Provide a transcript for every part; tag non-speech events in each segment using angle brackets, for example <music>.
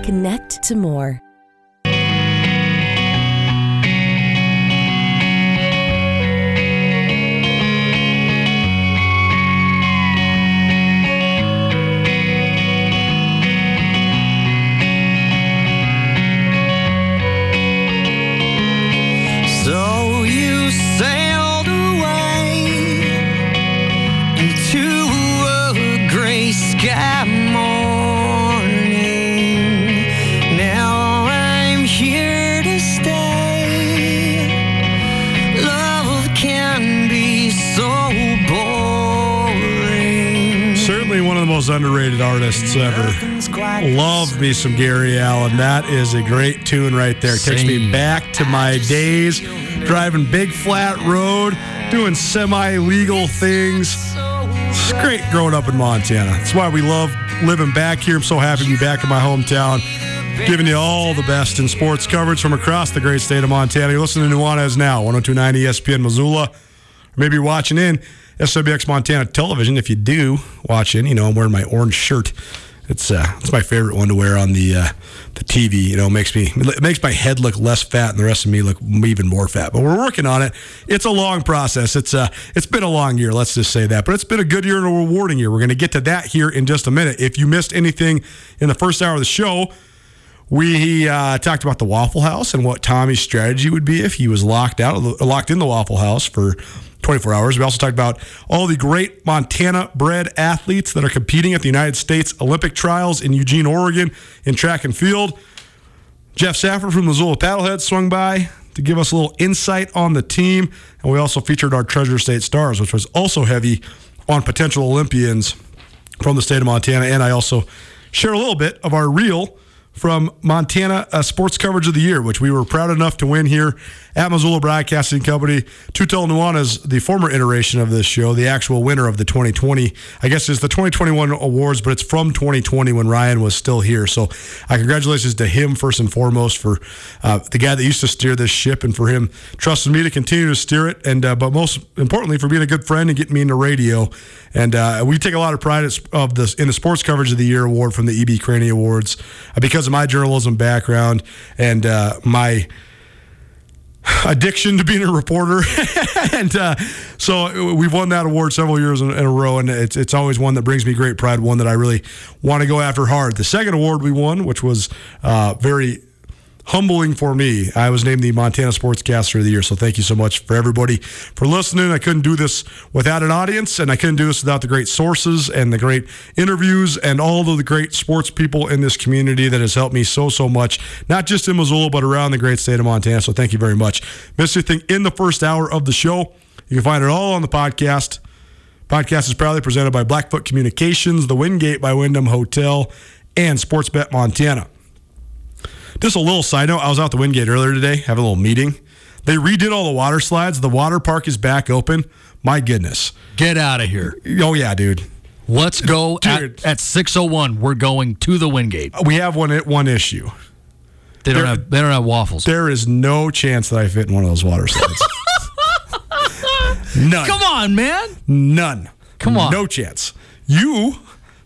Connect to more. Most underrated artists ever. Love me some Gary Allan. That is a great tune right there. Takes me back to my days driving big flat road, doing semi legal things. It's great growing up in Montana. That's why we love living back here. I'm so happy to be back in my hometown, giving you all the best in sports coverage from across the great state of Montana. You're listening to Nuanez now, 1029 ESPN Missoula. Or maybe you're watching in SWX Montana television. If you do watch in, you know, I'm wearing my orange shirt. It's uh, it's my favorite one to wear on the uh, the TV. You know, it makes me it makes my head look less fat and the rest of me look even more fat. But we're working on it. It's a long process. It's uh it's been a long year. Let's just say that. But it's been a good year and a rewarding year. We're going to get to that here in just a minute. If you missed anything in the first hour of the show, we uh, talked about the Waffle House and what Tommy's strategy would be if he was locked out, locked in the Waffle House for 24 hours. We also talked about all the great Montana bred athletes that are competing at the United States Olympic trials in Eugene, Oregon, in track and field. Jeff Safford from Missoula Paddlehead swung by to give us a little insight on the team. And we also featured our Treasure State Stars, which was also heavy on potential Olympians from the state of Montana. And I also share a little bit of our reel from Montana uh, Sports Coverage of the Year, which we were proud enough to win here at Missoula Broadcasting Company. Tutel Nuana is the former iteration of this show, the actual winner of the 2020, I guess it's the 2021 awards, but it's from 2020 when Ryan was still here. So uh, congratulations to him first and foremost for uh, the guy that used to steer this ship and for him trusting me to continue to steer it. And uh, but most importantly, for being a good friend and getting me into radio. And uh, we take a lot of pride of this in the Sports Coverage of the Year award from the EB Craney Awards uh, because of my journalism background and uh, my addiction to being a reporter. <laughs> and uh, so we've won that award several years in, in a row, and it's, it's always one that brings me great pride, one that I really want to go after hard. The second award we won, which was uh, very humbling for me. I was named the Montana Sportscaster of the Year. So thank you so much for everybody for listening. I couldn't do this without an audience, and I couldn't do this without the great sources and the great interviews and all of the great sports people in this community that has helped me so, so much, not just in Missoula, but around the great state of Montana. So thank you very much. Missed anything in the first hour of the show? You can find it all on the podcast. Podcast is proudly presented by Blackfoot Communications, the Wingate by Wyndham Hotel, and Sportsbet Montana. Just a little side note, I was out the Wingate earlier today, having a little meeting. They redid all the water slides. The water park is back open. My goodness. Get out of here. Oh yeah, dude. Let's go Dude. at, at 601. We're going to the Wingate. We have one one issue. They don't There- have they don't have waffles. There is no chance that I fit in one of those water slides. <laughs> None. Come on, man. None. Come on. No chance. You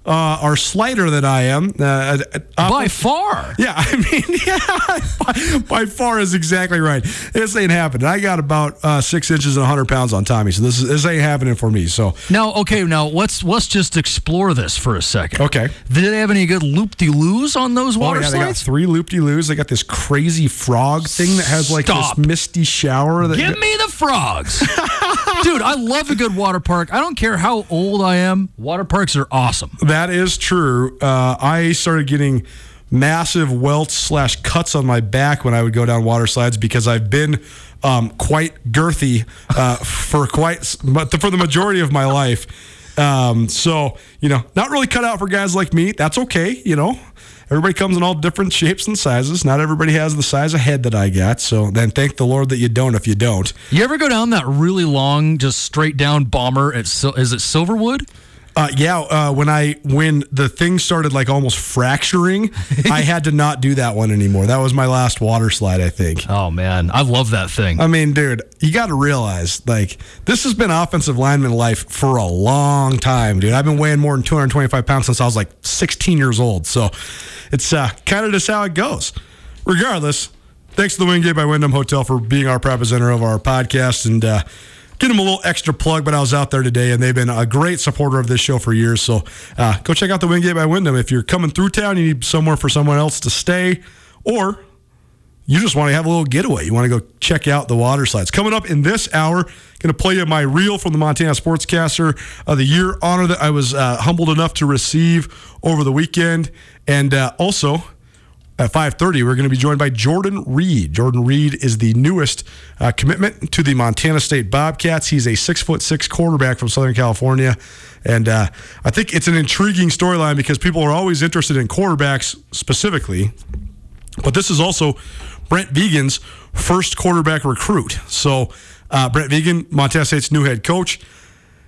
uh, are slighter than I am. Uh, uh, By far. Yeah, <laughs> I mean, yeah, by, by far is exactly right. This ain't happening. I got about uh, six inches and 100 pounds on Tommy, so this is this ain't happening for me. So, Now, okay, now let's let's just explore this for a second. Okay. Did they have any good loop de loos on those oh water yeah, they got three loop de loos. They got this crazy frog thing that has like Stop. this misty shower. That, Give me the frogs. <laughs> Dude, I love a good water park. I don't care how old I am. Water parks are awesome. That is true. Uh, I started getting massive welts slash cuts on my back when I would go down water slides because I've been um, quite girthy uh, for quite but for the majority of my life. Um, so you know, not really cut out for guys like me. That's okay. You know, everybody comes in all different shapes and sizes. Not everybody has the size of head that I got. So then thank the Lord that you don't if you don't. You ever go down that really long, just straight down bomber at is it Silverwood? Uh, yeah, uh, when I when the thing started like almost fracturing, <laughs> I had to not do that one anymore. That was my last water slide, I think. Oh man, I love that thing. I mean, dude, you got to realize like this has been offensive lineman life for a long time, dude. I've been weighing more than 225 pounds since I was like 16 years old, so it's uh, kind of just how it goes. Regardless, thanks to the Wingate by Wyndham Hotel for being our presenter of our podcast and. Get them a little extra plug, but I was out there today and they've been a great supporter of this show for years. So uh, go check out the Wingate by Wyndham. If you're coming through town, you need somewhere for someone else to stay, or you just want to have a little getaway. You want to go check out the water slides. Coming up in this hour, going to play you my reel from the Montana Sportscaster of the Year honor that I was uh, humbled enough to receive over the weekend. And uh, also, at 5.30, we're going to be joined by Jordan Reed. Jordan Reed is the newest uh, commitment to the Montana State Bobcats. He's a six foot six quarterback from Southern California. And uh, I think it's an intriguing storyline because people are always interested in quarterbacks specifically. But this is also Brent Vigen's first quarterback recruit. So uh, Brent Vigen, Montana State's new head coach,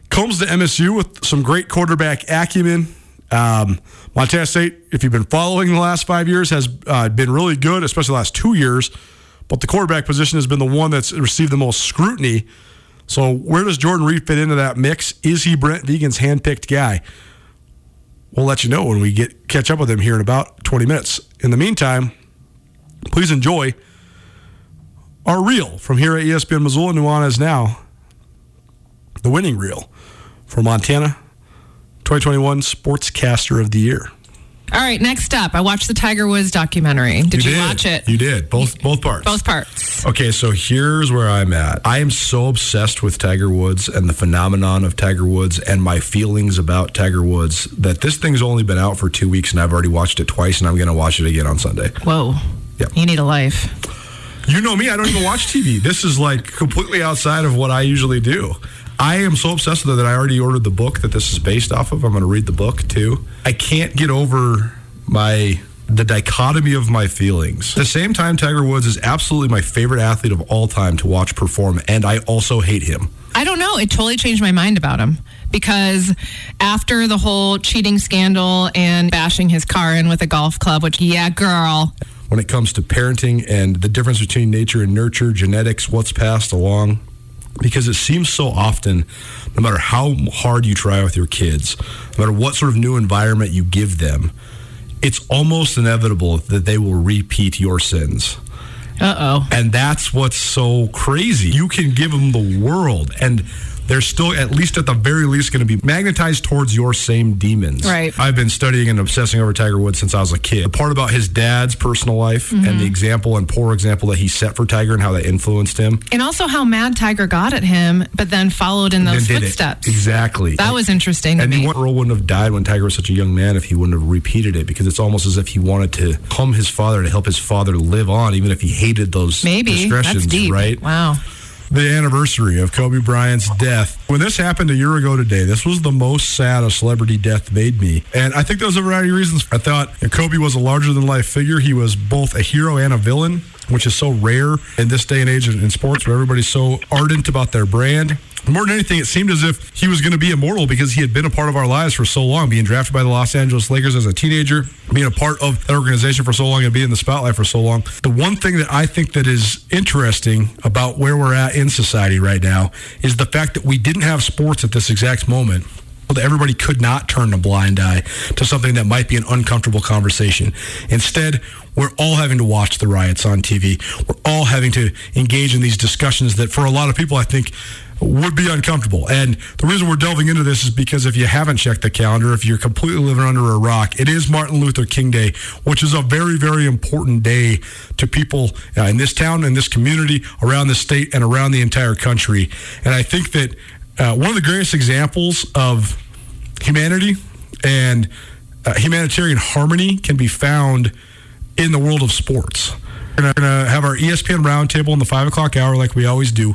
comes to MSU with some great quarterback acumen. Um, Montana State, if you've been following the last five years, has uh, been really good, especially the last two years. But the quarterback position has been the one that's received the most scrutiny. So where does Jordan Reed fit into that mix? Is he Brent Vigen's handpicked guy? We'll let you know when we get catch up with him here in about 20 minutes. In the meantime, please enjoy our reel from here at ESPN Missoula Nuanez now. The winning reel for Montana 2021 Sportscaster of the Year. All right, next up, I watched the Tiger Woods documentary. Did you, watch it? You did. Both both parts. Both parts. Okay, so here's where I'm at. I am so obsessed with Tiger Woods and the phenomenon of Tiger Woods and my feelings about Tiger Woods that this thing's only been out for two weeks and I've already watched it twice and I'm going to watch it again on Sunday. Whoa. Yeah. You need a life. You know me, I don't even watch TV. This is like completely outside of what I usually do. I am so obsessed with it that I already ordered the book that this is based off of. I'm going to read the book too. I can't get over my the dichotomy of my feelings. At the same time, Tiger Woods is absolutely my favorite athlete of all time to watch perform, and I also hate him. I don't know. It totally changed my mind about him because after the whole cheating scandal and bashing his car in with a golf club, which, yeah, girl. When it comes to parenting and the difference between nature and nurture, genetics, what's passed along, because it seems so often, no matter how hard you try with your kids, no matter what sort of new environment you give them, it's almost inevitable that they will repeat your sins. Uh oh. And that's what's so crazy. You can give them the world. And they're still, at least at the very least, going to be magnetized towards your same demons. Right. I've been studying and obsessing over Tiger Woods since I was a kid. The part about his dad's personal life Mm-hmm. and the example and poor example that he set for Tiger and how that influenced him. And also how mad Tiger got at him, but then followed in those did it. footsteps. Exactly. That was interesting to And me. he Earl wouldn't have died when Tiger was such a young man if he wouldn't have repeated it because it's almost as if he wanted to calm his father to help his father live on, even if he hated those Maybe. discretions, That's deep. right? Wow. The anniversary of Kobe Bryant's death. When this happened a year ago today, this was the most sad a celebrity death made me. And I think there was a variety of reasons. I thought Kobe was a larger than life figure. He was both a hero and a villain, which is so rare in this day and age in, sports where everybody's so ardent about their brand. More than anything, it seemed as if he was going to be immortal because he had been a part of our lives for so long, being drafted by the Los Angeles Lakers as a teenager, being a part of that organization for so long, and being in the spotlight for so long. The one thing that I think that is interesting about where we're at in society right now is the fact that we didn't have sports at this exact moment that everybody could not turn a blind eye to something that might be an uncomfortable conversation. Instead, we're all having to watch the riots on TV. We're all having to engage in these discussions that, for a lot of people, I think would be uncomfortable. And the reason we're delving into this is because if you haven't checked the calendar, if you're completely living under a rock, it is Martin Luther King Day, which is a very, very important day to people uh, in this town, in this community, around the state, and around the entire country. And I think that uh, one of the greatest examples of humanity and uh, humanitarian harmony can be found in the world of sports. We're going to have our ESPN roundtable in the five o'clock hour, like we always do.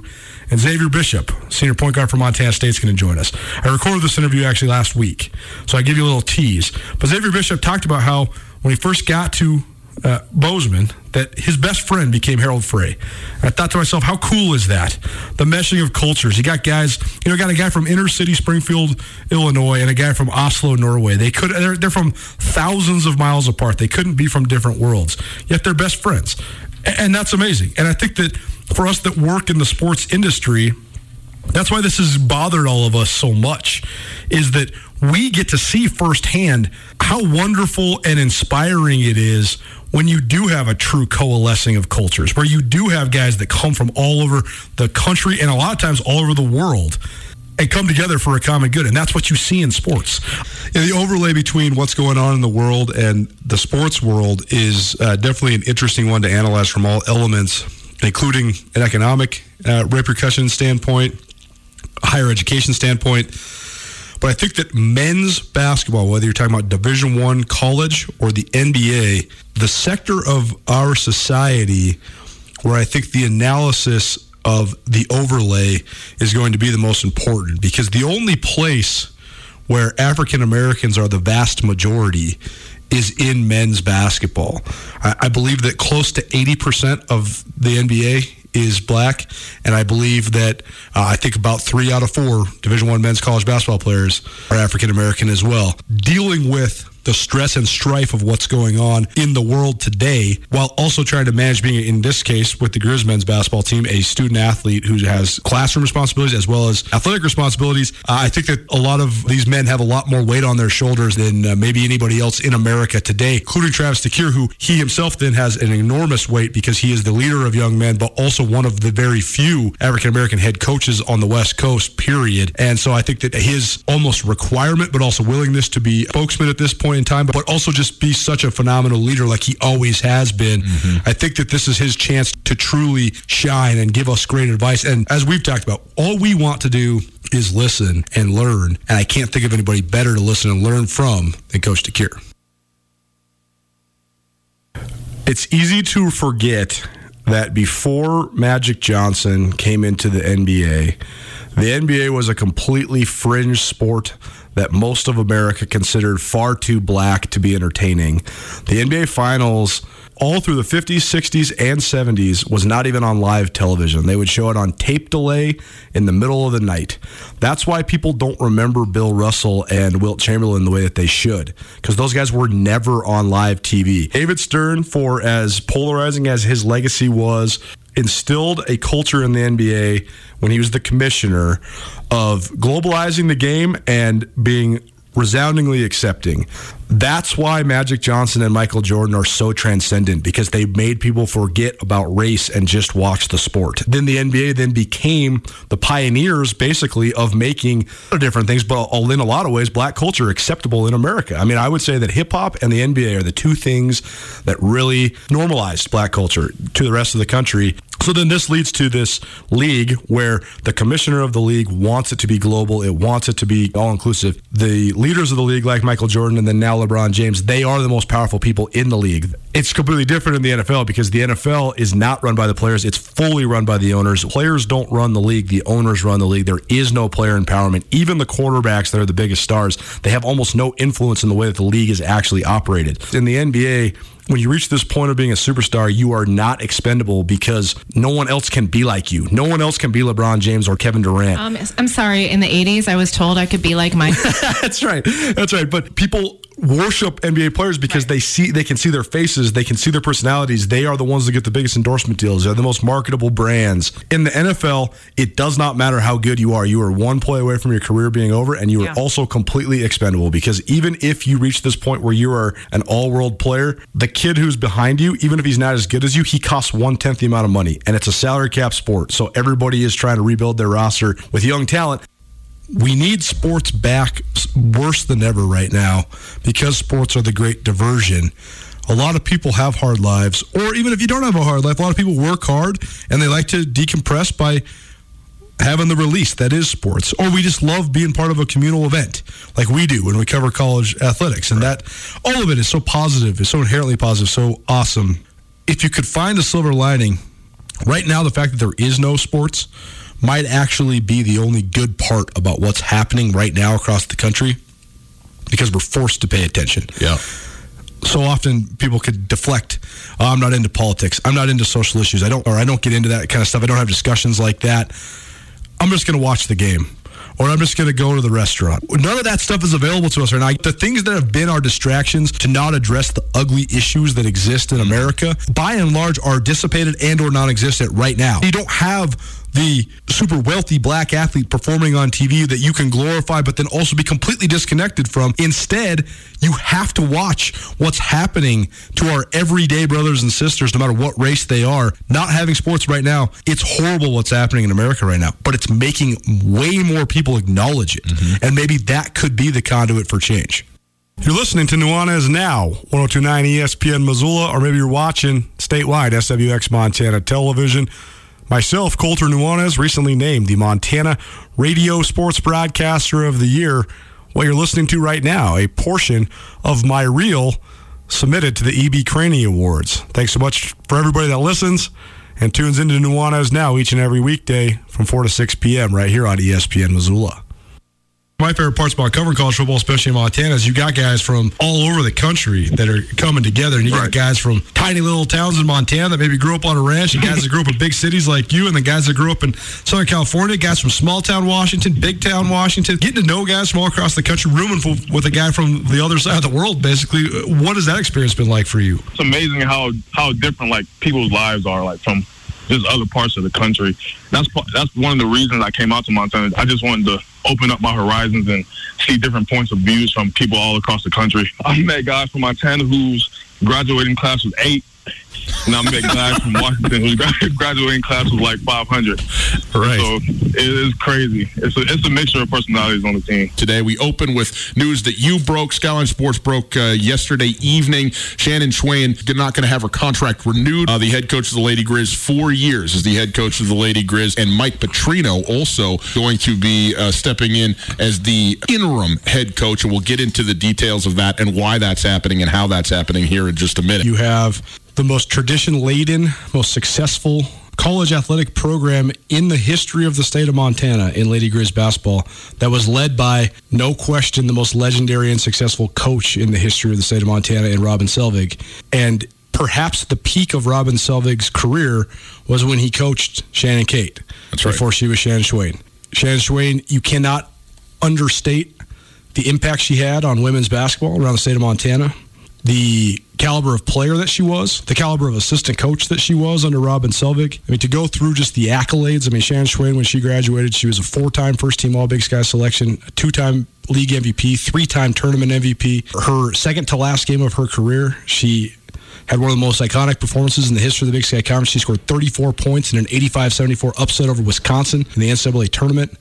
And Xavier Bishop, senior point guard for Montana State, is going to join us. I recorded this interview actually last week, so I give you a little tease. But Xavier Bishop talked about how when he first got to uh, Bozeman, that his best friend became Harald Frey. I thought to myself, how cool is that? The meshing of cultures. You got guys, you know, got a guy from inner city Springfield, Illinois, and a guy from Oslo, Norway. They could, they're, they're from thousands of miles apart. They couldn't be from different worlds, yet they're best friends, A- and that's amazing. And I think that for us that work in the sports industry, that's why this has bothered all of us so much is that we get to see firsthand how wonderful and inspiring it is when you do have a true coalescing of cultures, where you do have guys that come from all over the country and a lot of times all over the world and come together for a common good. And that's what you see in sports. The overlay between what's going on in the world and the sports world is uh, definitely an interesting one to analyze from all elements, including an economic uh, repercussion standpoint, higher education standpoint. But I think that men's basketball, whether you're talking about Division One college or the NBA, the sector of our society where I think the analysis of the overlay is going to be the most important because the only place where African Americans are the vast majority is in men's basketball. I, I believe that close to 80% of the NBA is black, and I believe that uh, I think about three out of four Division One men's college basketball players are African American as well. Dealing with the stress and strife of what's going on in the world today, while also trying to manage being, in this case, with the Grizz men's basketball team, a student athlete who has classroom responsibilities as well as athletic responsibilities. Uh, I think that a lot of these men have a lot more weight on their shoulders than uh, maybe anybody else in America today, including Travis DeCuire, who he himself then has an enormous weight because he is the leader of young men, but also one of the very few African American head coaches on the West Coast, period. And so I think that his almost requirement, but also willingness to be spokesman at this point in time, but also just be such a phenomenal leader like he always has been. Mm-hmm. I think that this is his chance to truly shine and give us great advice. And as we've talked about, all we want to do is listen and learn. And I can't think of anybody better to listen and learn from than Coach DeCuire. It's easy to forget that before Magic Johnson came into the NBA, the NBA was a completely fringe sport that most of America considered far too black to be entertaining. The NBA Finals, all through the 50s, 60s, and 70s, was not even on live television. They would show it on tape delay in the middle of the night. That's why people don't remember Bill Russell and Wilt Chamberlain the way that they should, because those guys were never on live TV. David Stern, for as polarizing as his legacy was, instilled a culture in the NBA when he was the commissioner of globalizing the game and being resoundingly accepting. That's why Magic Johnson and Michael Jordan are so transcendent because they made people forget about race and just watch the sport. Then the NBA then became the pioneers basically of making different things, but in a lot of ways, black culture acceptable in America. I mean, I would say that hip hop and the NBA are the two things that really normalized black culture to the rest of the country. So then this leads to this league where the commissioner of the league wants it to be global. It wants it to be all inclusive. The leaders of the league, like Michael Jordan and then now LeBron James, they are the most powerful people in the league. It's completely different in the NFL because the NFL is not run by the players. It's fully run by the owners. Players don't run the league. The owners run the league. There is no player empowerment. Even the quarterbacks that are the biggest stars, they have almost no influence in the way that the league is actually operated. In the NBA, when you reach this point of being a superstar, you are not expendable because no one else can be like you. No one else can be LeBron James or Kevin Durant. Um, I'm sorry. In the 80s, I was told I could be like Mike. <laughs> That's right. That's right. But people worship NBA players because right. they see they can see their faces, they can see their personalities. They are the ones that get the biggest endorsement deals. They're the most marketable brands. In the NFL, it does not matter how good you are. You are one play away from your career being over and you are yeah. also completely expendable because even if you reach this point where you are an all-world player, the kid who's behind you, even if he's not as good as you, he costs one tenth the amount of money. And it's a salary cap sport. So everybody is trying to rebuild their roster with young talent we need sports back worse than ever right now because sports are the great diversion. A lot of people have hard lives, or even if you don't have a hard life, a lot of people work hard and they like to decompress by having the release that is sports. Or we just love being part of a communal event like we do when we cover college athletics. And that all of it is so positive, is so inherently positive, so awesome. If you could find a silver lining, right now, the fact that there is no sports might actually be the only good part about what's happening right now across the country because we're forced to pay attention. Yeah. So often people could deflect. Oh, I'm not into politics. I'm not into social issues. I don't, or I don't get into that kind of stuff. I don't have discussions like that. I'm just going to watch the game or I'm just going to go to the restaurant. None of that stuff is available to us right now. The things that have been our distractions to not address the ugly issues that exist in America, by and large, are dissipated and or non-existent right now. You don't have the super wealthy black athlete performing on TV that you can glorify, but then also be completely disconnected from. Instead, you have to watch what's happening to our everyday brothers and sisters, no matter what race they are. Not having sports right now, it's horrible what's happening in America right now, but it's making way more people acknowledge it. Mm-hmm. And maybe that could be the conduit for change. You're listening to Nuanez Now, 1029 ESPN Missoula, or maybe you're watching statewide SWX Montana Television. Myself, Colter Nuanez, recently named the Montana Radio Sports Broadcaster of the Year. What you're listening to right now, a portion of my reel submitted to the E.B. Craney Awards. Thanks so much for everybody that listens and tunes into Nuanez now each and every weekday from 4 to 6 p.m. right here on ESPN Missoula. My favorite parts about covering college football, especially in Montana, is you got guys from all over the country that are coming together, and you right. got guys from tiny little towns in Montana that maybe grew up on a ranch, and guys that grew up in big cities like you, and the guys that grew up in Southern California, guys from small town Washington, big town Washington, getting to know guys from all across the country, rooming with a guy from the other side of the world. Basically, what has that experience been like for you? It's amazing how how different like people's lives are, like from just other parts of the country. That's that's one of the reasons I came out to Montana. I just wanted to open up my horizons and see different points of views from people all across the country. I met guys from Montana who's graduating class was eight and I met guys from Washington whose <laughs> graduating class was like 500. Right. So it is crazy. It's a, it's a mixture of personalities on the team. Today we open with news that you broke. Skyline Sports broke uh, yesterday evening. Shannon Schweyen not going to have her contract renewed. Uh, the head coach of the Lady Grizz, four years as the head coach of the Lady Grizz, and Mike Petrino also going to be uh, stepping in as the interim head coach. And we'll get into the details of that and why that's happening and how that's happening here in just a minute. You have the most tradition laden, most successful college athletic program in the history of the state of Montana in Lady Grizz basketball that was led by, no question, the most legendary and successful coach in the history of the state of Montana in Robin Selvig. And perhaps the peak of Robin Selvig's career was when he coached Shannon Cate That's right. before she was Shannon Schweyen. Shannon Schweyen, you cannot understate the impact she had on women's basketball around the state of Montana. The caliber of player that she was, the caliber of assistant coach that she was under Robin Selvig. I mean, to go through just the accolades. I mean, Shannon Schweyen, when she graduated, she was a four-time first-team All Big Sky selection, a two-time league MVP, three-time tournament MVP. Her second to last game of her career, she had one of the most iconic performances in the history of the Big Sky Conference. She scored 34 points in an 85-74 upset over Wisconsin in the NCAA tournament.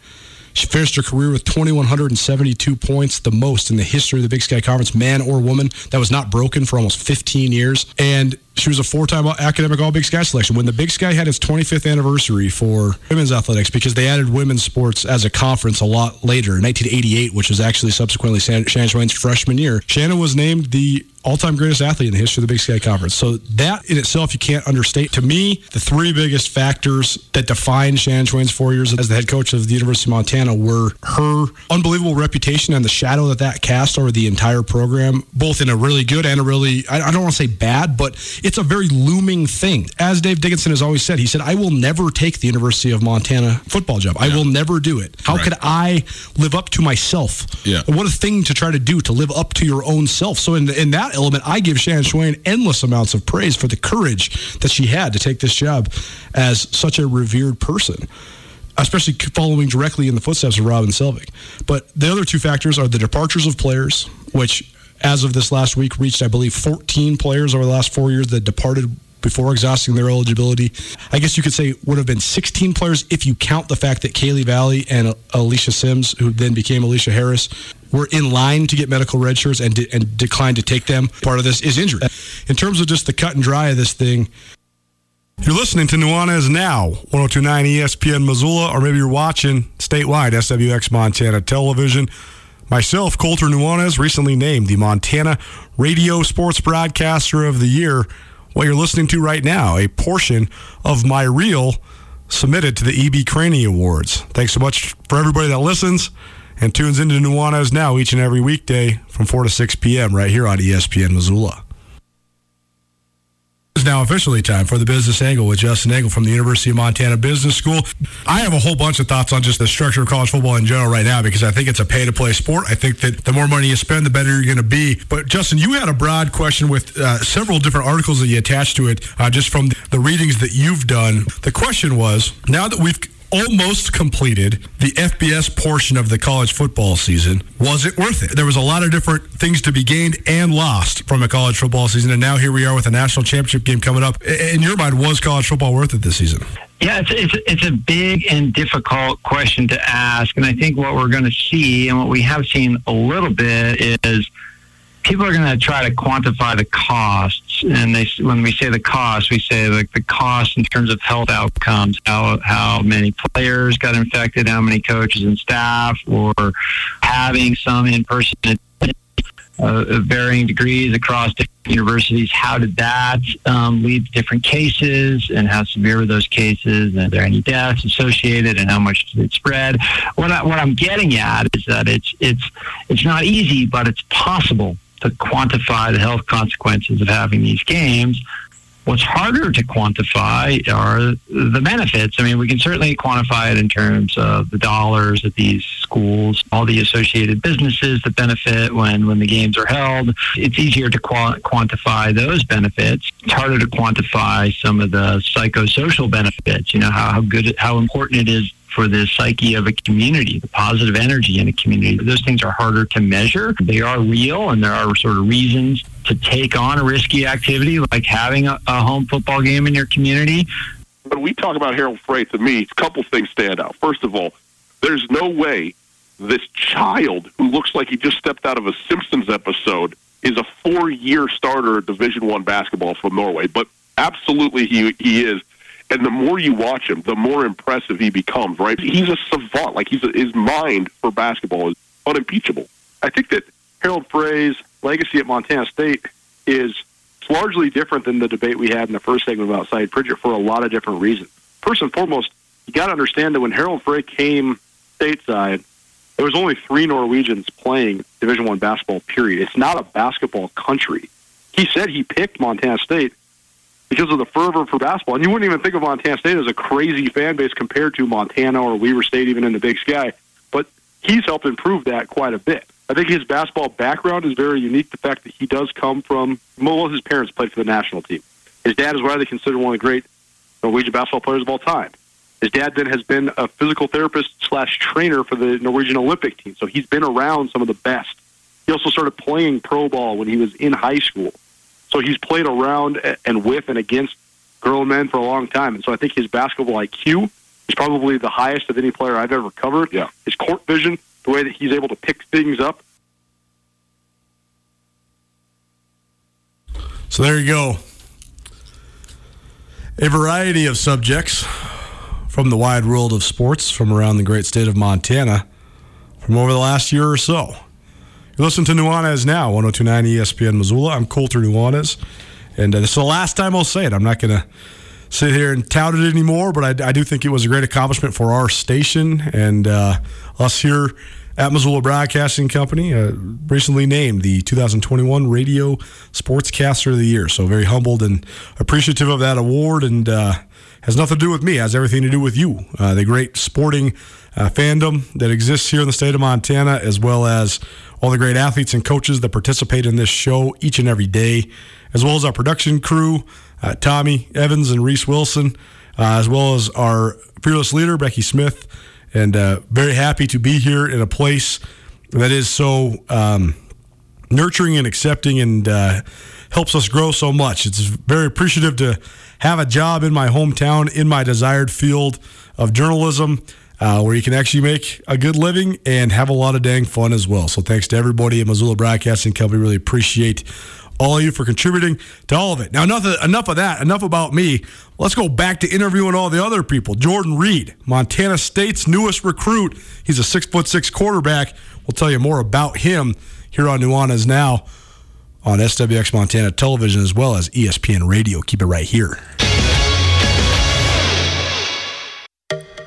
She finished her career with 2,172 points, the most in the history of the Big Sky Conference, man or woman. That was not broken for almost 15 years. And she was a four-time academic All Big Sky selection. When the Big Sky had its 25th anniversary for women's athletics, because they added women's sports as a conference a lot later, in 1988, which was actually subsequently Shannon Schweyen's freshman year, Shannon was named the all-time greatest athlete in the history of the Big Sky Conference. So that in itself you can't understate. To me, the three biggest factors that define Shannon Schweyen's four years as the head coach of the University of Montana were her unbelievable reputation and the shadow that that cast over the entire program, both in a really good and a really I don't want to say bad, but it's a very looming thing. As Dave Dickenson has always said, he said, "I will never take the University of Montana football job. I will never do it. How Right. could I live up to myself? Yeah. What a thing to try to do to live up to your own self. So in in that element, I give Shannon Schweyen endless amounts of praise for the courage that she had to take this job as such a revered person. Especially following directly in the footsteps of Robin Selvig. But the other two factors are the departures of players, which as of this last week reached, I believe, 14 players over the last four years that departed before exhausting their eligibility. I guess you could say would have been 16 players if you count the fact that Kaylee Valley and Alicia Sims, who then became Alicia Harris, were in line to get medical red shirts and, de- and declined to take them. Part of this is injury. In terms of just the cut and dry of this thing, you're listening to Nuanez Now, 1029 ESPN Missoula, or maybe you're watching statewide SWX Montana Television. Myself, Colter Nuanez, recently named the Montana Radio Sports Broadcaster of the Year. What you're listening to right now, a portion of my reel submitted to the EB Craney Awards. Thanks so much for everybody that listens and tunes into Nuanez Now each and every weekday from 4 to 6 p.m. right here on ESPN Missoula. It's now officially time for the business angle with Justin Angle from the University of Montana Business School. I have a whole bunch of thoughts on just the structure of college football in general right now because I think it's a pay to play sport. I think that the more money you spend, the better you're going to be. But Justin, you had a broad question with uh, several different articles that you attached to it uh, just from the readings that you've done. The question was now that we've almost completed the FBS portion of the college football season. Was it worth it? There was a lot of different things to be gained and lost from a college football season, and now here we are with a national championship game coming up. In your mind, was college football worth it this season? Yeah, it's, it's, it's a big and difficult question to ask. And I think what we're going to see and what we have seen a little bit is people are going to try to quantify the costs. And they, when we say the cost, we say like the cost in terms of health outcomes, how, how many players got infected, how many coaches and staff, or having some in-person uh, of varying degrees across different universities. How did that um, lead to different cases, and how severe were those cases? And are there any deaths associated, and how much did it spread? What, I, what I'm getting at is that it's it's it's not easy, but it's possible to quantify the health consequences of having these games. What's harder to quantify are the benefits. I mean, we can certainly quantify it in terms of the dollars at these schools, all the associated businesses that benefit when, when the games are held. It's easier to qua- quantify those benefits. It's harder to quantify some of the psychosocial benefits, you know, how, how good, how important it is for the psyche of a community, the positive energy in a community. Those things are harder to measure. They are real, and there are sort of reasons to take on a risky activity like having a, a home football game in your community. When we talk about Harald Frey, to me, a couple things stand out. First of all, there's no way this child who looks like he just stepped out of a Simpsons episode is a four-year starter at Division One basketball from Norway. But absolutely, he he is. And the more you watch him, the more impressive he becomes. Right? He's a savant. Like he's a, his mind for basketball is unimpeachable. I think that Harald Frey's legacy at Montana State is largely different than the debate we had in the first segment about Cy Pritchett for a lot of different reasons. First and foremost, you got to understand that when Harald Frey came stateside, there was only three Norwegians playing Division One basketball. Period. It's not a basketball country. He said he picked Montana State because of the fervor for basketball, and you wouldn't even think of Montana State as a crazy fan base compared to Montana or Weber State, even in the Big Sky. But he's helped improve that quite a bit. I think his basketball background is very unique. The fact that he does come from, well, his parents played for the national team. His dad is widely considered one of the great Norwegian basketball players of all time. His dad then has been a physical therapist slash trainer for the Norwegian Olympic team, so he's been around some of the best. He also started playing pro ball when he was in high school, so he's played around and with and against grown men for a long time. And so I think his basketball IQ is probably the highest of any player I've ever covered. Yeah. His court vision, the way that he's able to pick things up. So there you go. A variety of subjects from the wide world of sports from around the great state of Montana from over the last year or so. You listen to Nuanez now, 1029 ESPN Missoula. I'm Colter Nuanez. And uh, this is the last time I'll say it. I'm not going to sit here and tout it anymore, but I, I, do think it was a great accomplishment for our station and uh, us here at Missoula Broadcasting Company, uh, recently named the 2021 Radio Sportscaster of the Year. So very humbled and appreciative of that award, and uh, has nothing to do with me. Has everything to do with you, uh, the great sporting uh, fandom that exists here in the state of Montana, as well as all the great athletes and coaches that participate in this show each and every day, as well as our production crew, uh, Tommy Evans and Reese Wilson, uh, as well as our fearless leader Becky Smith and uh, very happy to be here in a place that is so um, nurturing and accepting and uh, helps us grow so much. It's very appreciative to have a job in my hometown in my desired field of journalism. Uh, where you can actually make a good living and have a lot of dang fun as well. So, thanks to everybody at Missoula Broadcasting Company. Really appreciate all of you for contributing to all of it. Now, enough of, enough of that. Enough about me. Let's go back to interviewing all the other people. Jordan Reed, Montana State's newest recruit. He's a six foot six quarterback. We'll tell you more about him here on Nuanez Now on SWX Montana Television as well as ESPN Radio. Keep it right here.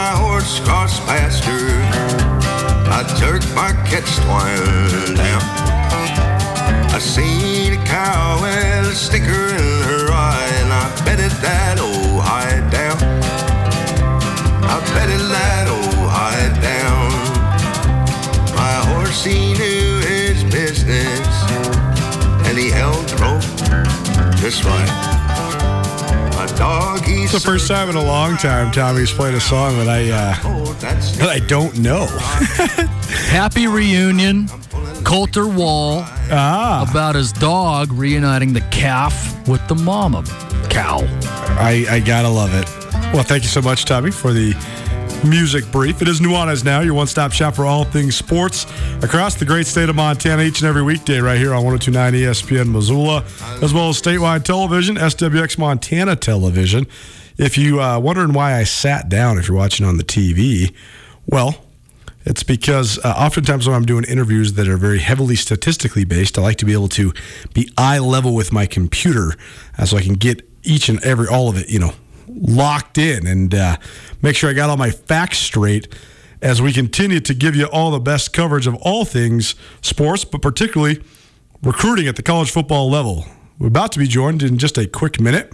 My horse crossed pasture, I jerk my catch twine down. I seen a cow with a sticker in her eye, and I betted that old hide down. I betted that old hide down. My horse, he knew his business, and he held the rope just right. My dog, It's the first time in a long time Tommy's played a song that I uh, that I don't know. <laughs> Happy reunion, Colter Wall ah. about his dog reuniting the calf with the mama cow. I, I gotta love it. Well, thank you so much, Tommy, for the music brief. It is Nuanez Now, your one stop shop for all things sports across the great state of Montana each and every weekday right here on 1029 ESPN Missoula, as well as statewide television, SWX Montana Television. If you uh, wondering why I sat down, if you're watching on the TV, well, it's because uh, oftentimes when I'm doing interviews that are very heavily statistically based, I like to be able to be eye level with my computer uh, so I can get each and every, all of it, you know, locked in and uh, make sure I got all my facts straight as we continue to give you all the best coverage of all things sports, but particularly recruiting at the college football level. We're about to be joined in just a quick minute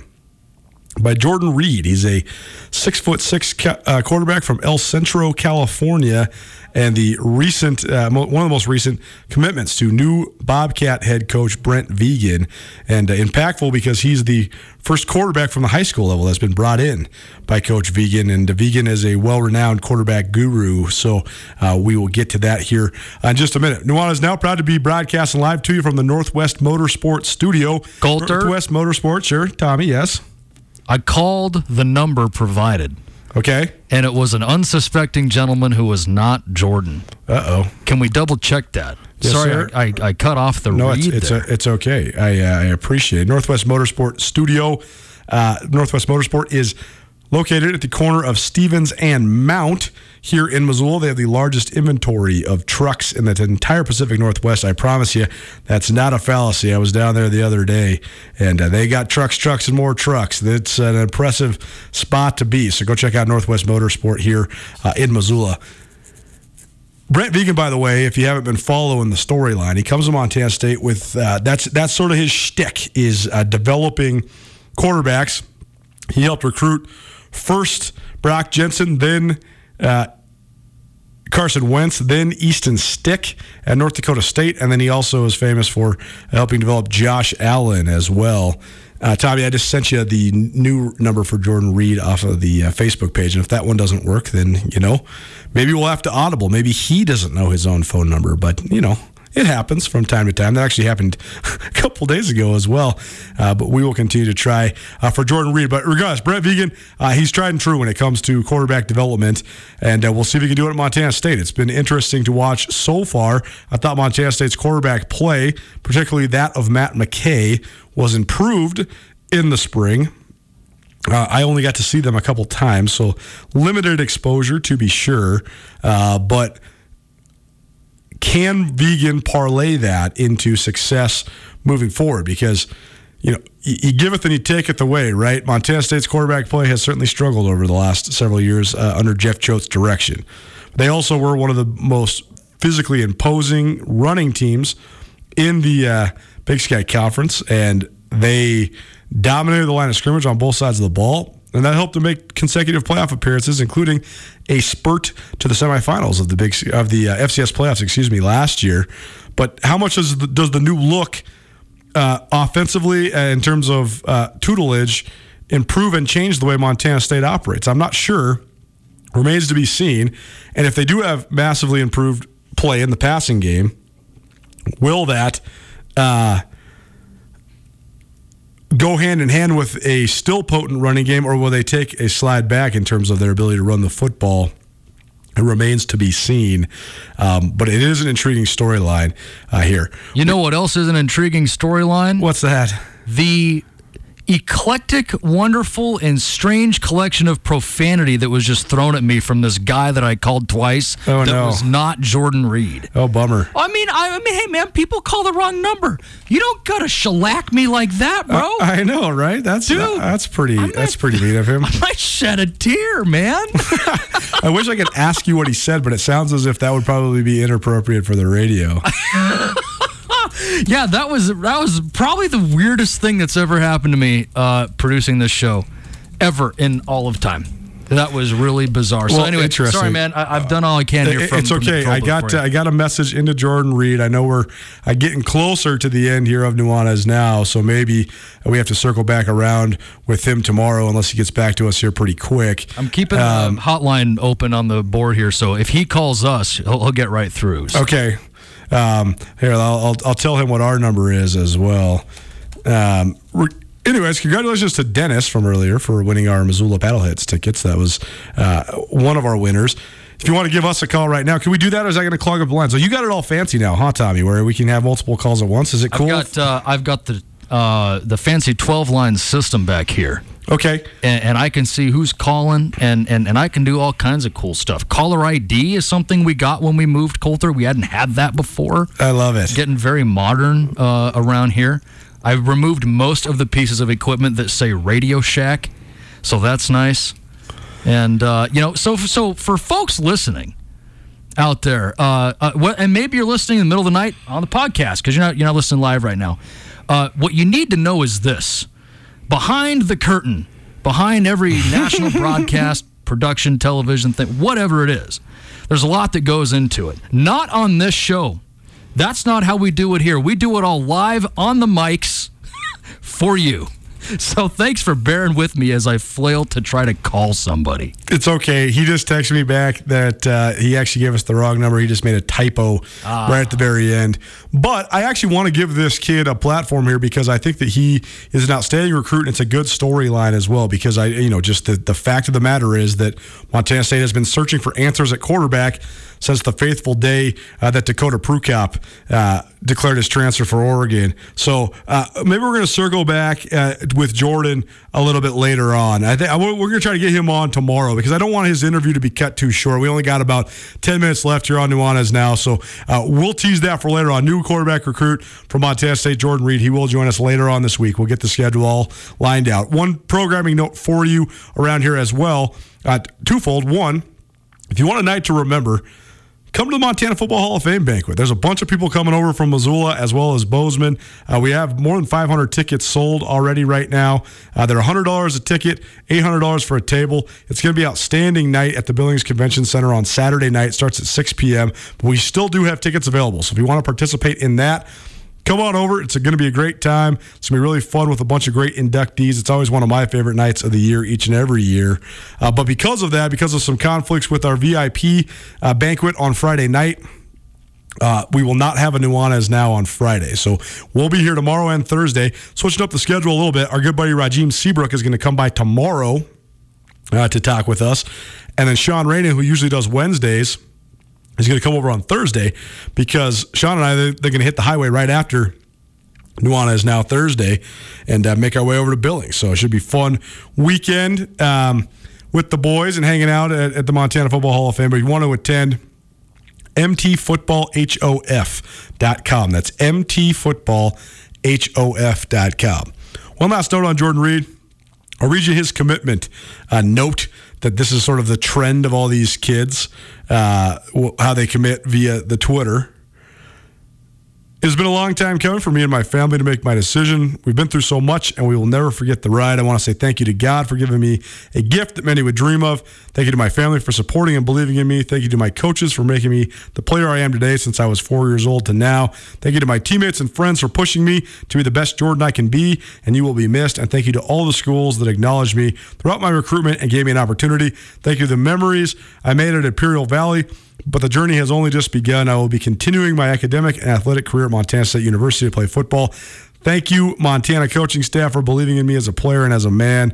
by Jordan Reed. He's a six foot six uh, quarterback from El Centro, California, and the recent uh, one of the most recent commitments to new Bobcat head coach Brent Vigen, and uh, impactful because he's the first quarterback from the high school level that's been brought in by Coach Vigen, and Vigen is a well-renowned quarterback guru. So uh, we will get to that here in just a minute. Nuanez is now proud to be broadcasting live to you from the Northwest Motorsport Studio. Colter. Northwest Motorsport, sure. Tommy, yes. I called the number provided. Okay. And it was an unsuspecting gentleman who was not Jordan. Uh oh. Can we double check that? Yes, Sorry, sir. I, I cut off the no, read it's it's, a, it's okay. I uh, I appreciate it. Northwest Motorsport Studio. Uh, Northwest Motorsport is located at the corner of Stevens and Mount here in Missoula. They have the largest inventory of trucks in the entire Pacific Northwest. I promise you, that's not a fallacy. I was down there the other day, and uh, they got trucks, trucks, and more trucks. It's an impressive spot to be. So go check out Northwest Motorsport here uh, in Missoula. Brent Vigen, by the way, if you haven't been following the storyline, he comes to Montana State with uh, that's that's sort of his shtick is uh, developing quarterbacks. He helped recruit first Brock Jensen, then uh, Carson Wentz, then Easton Stick at North Dakota State, and then he also is famous for helping develop Josh Allen as well. Uh, Tommy, I just sent you the new number for Jordan Reed off of the uh, Facebook page, and if that one doesn't work, then you know maybe we'll have to audible. Maybe he doesn't know his own phone number, but you know it happens from time to time. That actually happened <laughs> a couple days ago as well. Uh, but we will continue to try uh, for Jordan Reed. But regardless, Brett Vigen, uh, he's tried and true when it comes to quarterback development, and uh, we'll see if he can do it at Montana State. It's been interesting to watch so far. I thought Montana State's quarterback play, particularly that of Matt McKay, was improved in the spring. Uh, I only got to see them a couple times, so limited exposure to be sure. Uh, but can Vigen parlay that into success moving forward? Because you know, you giveth and you taketh away, right? Montana State's quarterback play has certainly struggled over the last several years uh, under Jeff Choate's direction. They also were one of the most physically imposing running teams in the uh, Big Sky Conference, and they dominated the line of scrimmage on both sides of the ball. And that helped to make consecutive playoff appearances, including a spurt to the semifinals of the big of the uh, FCS playoffs. Excuse me, last year. But how much does the, does the new look uh, offensively uh, in terms of uh, tutelage improve and change the way Montana State operates? I'm not sure. Remains to be seen. And if they do have massively improved play in the passing game, will that uh, go hand in hand with a still potent running game, or will they take a slide back in terms of their ability to run the football? It remains to be seen, um, but it is an intriguing storyline uh, here. You know what else is an intriguing storyline? What's that? The eclectic, wonderful, and strange collection of profanity that was just thrown at me from this guy that I called twice. Oh, that no. was not Jordan Reed. Oh, bummer. I mean, I, I mean, hey man, people call the wrong number. You don't gotta shellac me like that, bro. I know, right? That's Dude, that's pretty. that's pretty mean of him. <laughs> I might shed a tear, man. <laughs> I wish I could ask you what he said, but it sounds as if that would probably be inappropriate for the radio. <laughs> yeah, that was that was probably the weirdest thing that's ever happened to me uh, producing this show, ever in all of time. That was really bizarre. so Well, anyway, sorry, man. I, I've done all I can here. From, it's okay. control I got. I got a message into Jordan Reed. I know we're uh, getting closer to the end here of Nuanez now, so maybe we have to circle back around with him tomorrow, unless he gets back to us here pretty quick. I'm keeping Um, the hotline open on the board here, so if he calls us, he'll, he'll get right through. So- Okay. Um, here, I'll, I'll, I'll tell him what our number is as well. Um, re- anyways, congratulations to Dennis from earlier for winning our Missoula Paddleheads tickets. That was uh, one of our winners. If you want to give us a call right now, can we do that, or is that going to clog up the line? So you got it all fancy now, huh, Tommy? Where we can have multiple calls at once. Is it cool? I've got uh, I've got the uh, the fancy 12 line system back here. Okay. And, and I can see who's calling, and, and, and I can do all kinds of cool stuff. Caller ID is something we got when we moved Colter. We hadn't had that before. I love it. Getting very modern uh, around here. I've removed most of the pieces of equipment that say Radio Shack, so that's nice. And uh, you know, so so for folks listening out there, uh, uh, what, and maybe you're listening in the middle of the night on the podcast because you're not you're not listening live right now. Uh, what you need to know is this: behind the curtain, behind every <laughs> national broadcast, production, television thing, whatever it is, there's a lot that goes into it. Not on this show. That's not how we do it here. We do it all live on the mics <laughs> for you. So thanks for bearing with me as I flail to try to call somebody. It's okay. He just texted me back that uh, he actually gave us the wrong number. He just made a typo Ah. right at the very end. But I actually want to give this kid a platform here because I think that he is an outstanding recruit and it's a good storyline as well. Because I, you know, just the, the fact of the matter is that Montana State has been searching for answers at quarterback since the faithful day uh, that Dakota Prukop uh, declared his transfer for Oregon. So uh, maybe we're going to circle back uh, with Jordan a little bit later on. I think we're going to try to get him on tomorrow because I don't want his interview to be cut too short. We only got about 10 minutes left here on Nuanez now. So uh, we'll tease that for later on. New quarterback recruit from Montana State, Jordan Reed. He will join us later on this week. We'll get the schedule all lined out. One programming note for you around here as well uh, twofold. One, if you want a night to remember, come to the Montana Football Hall of Fame banquet. There's a bunch of people coming over from Missoula as well as Bozeman. Uh, we have more than 500 tickets sold already right now. Uh, they're $100 a ticket, $800 for a table. It's going to be outstanding night at the Billings Convention Center on Saturday night. It starts at 6 p.m. But we still do have tickets available. So if you want to participate in that, come on over. It's going to be a great time. It's going to be really fun with a bunch of great inductees. It's always one of my favorite nights of the year, each and every year. Uh, but because of that, because of some conflicts with our VIP uh, banquet on Friday night, uh, we will not have a Nuanez now on Friday. So we'll be here tomorrow and Thursday. Switching up the schedule a little bit, our good buddy Rajim Seabrook is going to come by tomorrow uh, to talk with us. And then Sean Rainey, who usually does Wednesdays, is going to come over on Thursday because Sean and I, they're, they're going to hit the highway right after Nuanez now Thursday and uh, make our way over to Billings. So it should be fun weekend um, with the boys and hanging out at, at the Montana Football Hall of Fame. But you want to attend, mtfootballhof.com. That's mtfootballhof.com. One last note on Jordan Reed. I'll read you his commitment uh, note that this is sort of the trend of all these kids, uh, how they commit via the Twitter. It's been a long time coming for me and my family to make my decision. We've been through so much, and we will never forget the ride. I want to say thank you to God for giving me a gift that many would dream of. Thank you to my family for supporting and believing in me. Thank you to my coaches for making me the player I am today since I was four years old to now. Thank you to my teammates and friends for pushing me to be the best Jordan I can be, and you will be missed. And thank you to all the schools that acknowledged me throughout my recruitment and gave me an opportunity. Thank you to the memories I made at Imperial Valley but the journey has only just begun. I will be continuing my academic and athletic career at Montana State University to play football. Thank you, Montana coaching staff, for believing in me as a player and as a man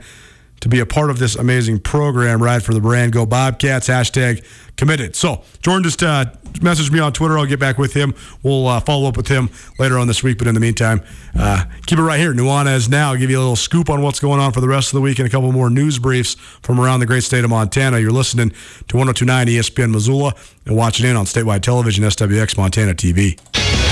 to be a part of this amazing program. Ride for the brand. Go Bobcats. Hashtag committed. So Jordan just uh, messaged me on Twitter. I'll get back with him. We'll uh, follow up with him later on this week. But in the meantime, uh, keep it right here. Nuanez now. I'll give you a little scoop on what's going on for the rest of the week and a couple more news briefs from around the great state of Montana. You're listening to 1029 ESPN Missoula and watching in on statewide television, SWX Montana TV.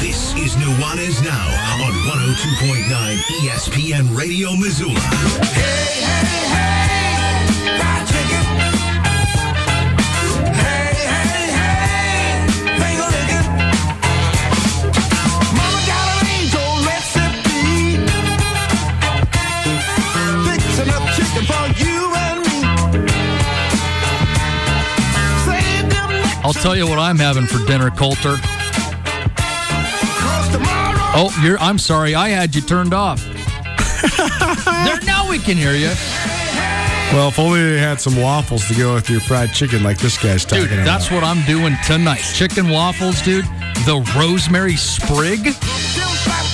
This is Nuanez Now on 102.9 ESPN Radio Missoula. Hey, hey, hey, fried chicken. Hey, hey, hey. Mama got an angel recipe. Up chicken for you and me. I'll tell you what I'm having for dinner, Colter. Oh, you're. I'm sorry. I had you turned off. there, now we can hear you. Well, if only they had some waffles to go with your fried chicken like this guy's talking Dude, about. that's what I'm doing tonight. Chicken waffles, dude. The rosemary sprig.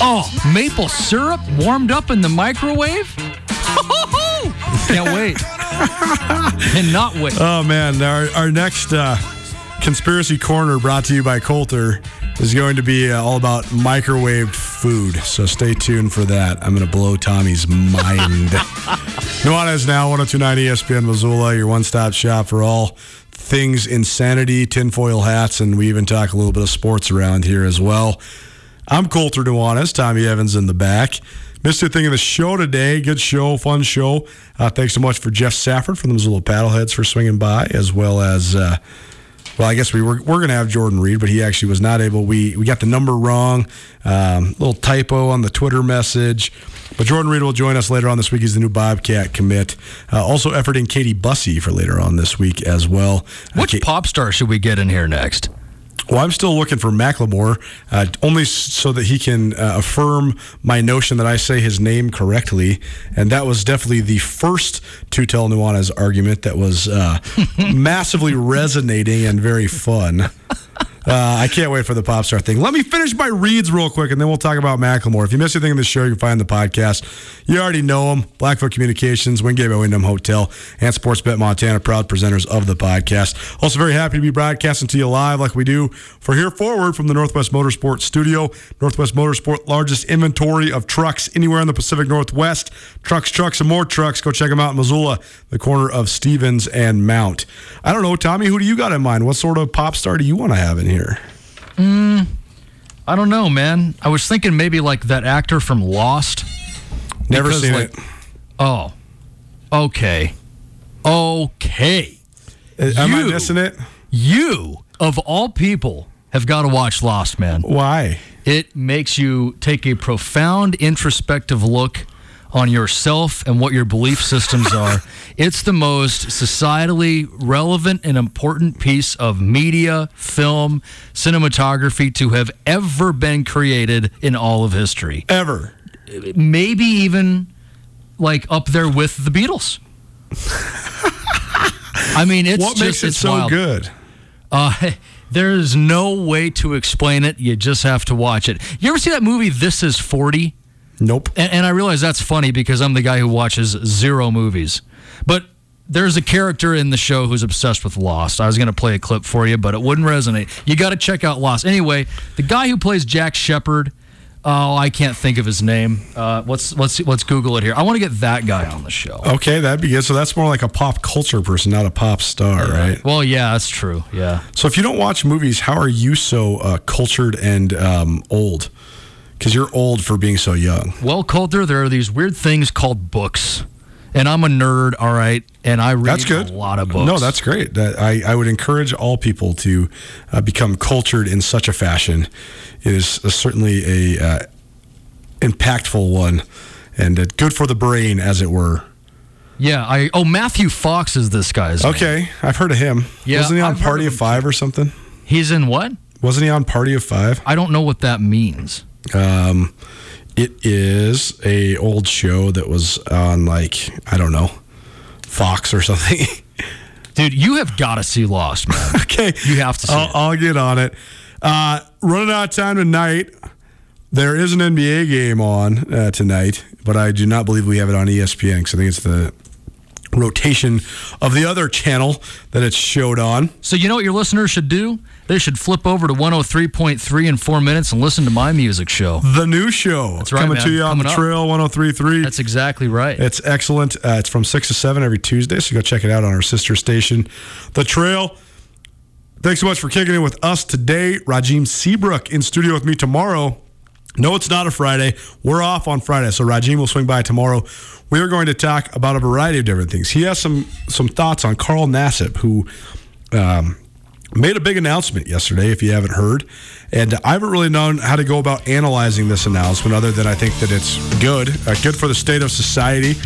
Oh, maple syrup warmed up in the microwave. <laughs> Can't wait. Cannot wait. Oh man, our our next uh, conspiracy corner brought to you by Colter is going to be uh, all about microwaved food. So stay tuned for that. I'm going to blow Tommy's mind. <laughs> Nuanez now 1029 ESPN Missoula, your one-stop shop for all things insanity, tinfoil hats, and we even talk a little bit of sports around here as well. I'm Colter Nuanez, Tommy Evans in the back. Missed a thing of the show today. Good show, fun show. Uh, thanks so much for Jeff Safford from the Missoula Paddleheads for swinging by, as well as uh, Well, I guess we were we're going to have Jordan Reed, but he actually was not able. We we got the number wrong, um, little typo on the Twitter message. But Jordan Reed will join us later on this week. He's the new Bobcat commit. Uh, also efforting Katie Bussey for later on this week as well. Which pop star should we get in here next? Well, I'm still looking for Macklemore, uh, only so that he can uh, affirm my notion that I say his name correctly. And that was definitely the first to tell Nuanez argument that was uh, <laughs> massively resonating and very fun. <laughs> Uh, I can't wait for the pop star thing. Let me finish my reads real quick, and then we'll talk about Macklemore. If you missed anything in the show, you can find the podcast. You already know them: Blackfoot Communications, Wingate by Wyndham Hotel, and Sportsbet Montana, proud presenters of the podcast. Also, very happy to be broadcasting to you live, like we do for here forward from the Northwest Motorsport Studio. Northwest Motorsport, largest inventory of trucks anywhere in the Pacific Northwest. Trucks, trucks, and more trucks. Go check them out in Missoula, the corner of Stephens and Mount. I don't know, Tommy. Who do you got in mind? What sort of pop star do you want to have in here? Mm, I don't know, man. I was thinking maybe like that actor from Lost. Never Because, seen like- it. Oh, okay, okay. Uh, am I missing it? You, of all people, have got to watch Lost, man. Why? It makes you take a profound introspective look on yourself and what your belief systems <laughs> are. It's the most societally relevant and important piece of media, film, cinematography to have ever been created in all of history. Ever. Maybe even like up there with the Beatles. <laughs> I mean, it's what makes it it's so wild. good? Uh, <laughs> there's no way to explain it. You just have to watch it. You ever see that movie, This Is 40? Nope. And, and I realize that's funny because I'm the guy who watches zero movies. But there's a character in the show who's obsessed with Lost. I was going to play a clip for you, but it wouldn't resonate. You got to check out Lost. Anyway, the guy who plays Jack Shephard. Oh, I can't think of his name. Uh, let's let's let's Google it here. I want to get that guy on the show. Okay, that'd be good. So that's more like a pop culture person, not a pop star, right? Well, yeah, that's true. Yeah. So if you don't watch movies, how are you so uh, cultured and um, old? Because you're old for being so young. Well, Colter, there are these weird things called books, and I'm a nerd. All right, and I read That's good. a lot of books. No, that's great. That, I, I would encourage all people to uh, become cultured in such a fashion. It is uh, certainly a uh, impactful one and uh, good for the brain, as it were. yeah. I oh Matthew Fox is this guy's. name. Okay, I've heard of him. Yeah, Wasn't he on I've Party of of Five or something? He's in what? Wasn't he on Party of Five? I don't know what that means. Um, it is a old show that was on like I don't know, Fox or something. <laughs> Dude, you have got to see Lost, man. <laughs> okay, you have to see I'll, it. I'll get on it. Uh, running out of time tonight. There is an NBA game on uh, tonight, but I do not believe we have it on ESPN because I think it's the rotation of the other channel that it's showed on. So you know what your listeners should do? They should flip over to 103.3 in four minutes and listen to my music show. The new show. That's right, Coming man. to you on Coming the up. trail 1033. That's exactly right. It's excellent. Uh, it's from 6 to 7 every Tuesday, so go check it out on our sister station, The Trail. Thanks so much for kicking in with us today. Rajim Seabrook in studio with me tomorrow. No, it's not a Friday. We're off on Friday, so Rajim will swing by tomorrow. We are going to talk about a variety of different things. He has some some thoughts on Carl Nassib, who um, made a big announcement yesterday, if you haven't heard. And I haven't really known how to go about analyzing this announcement other than I think that it's good, uh, good for the state of society,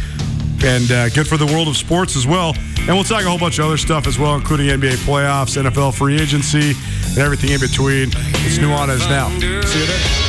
and uh, good for the world of sports as well. And we'll talk a whole bunch of other stuff as well, including NBA playoffs, NFL free agency, and everything in between. It's Nuanez now. See you then.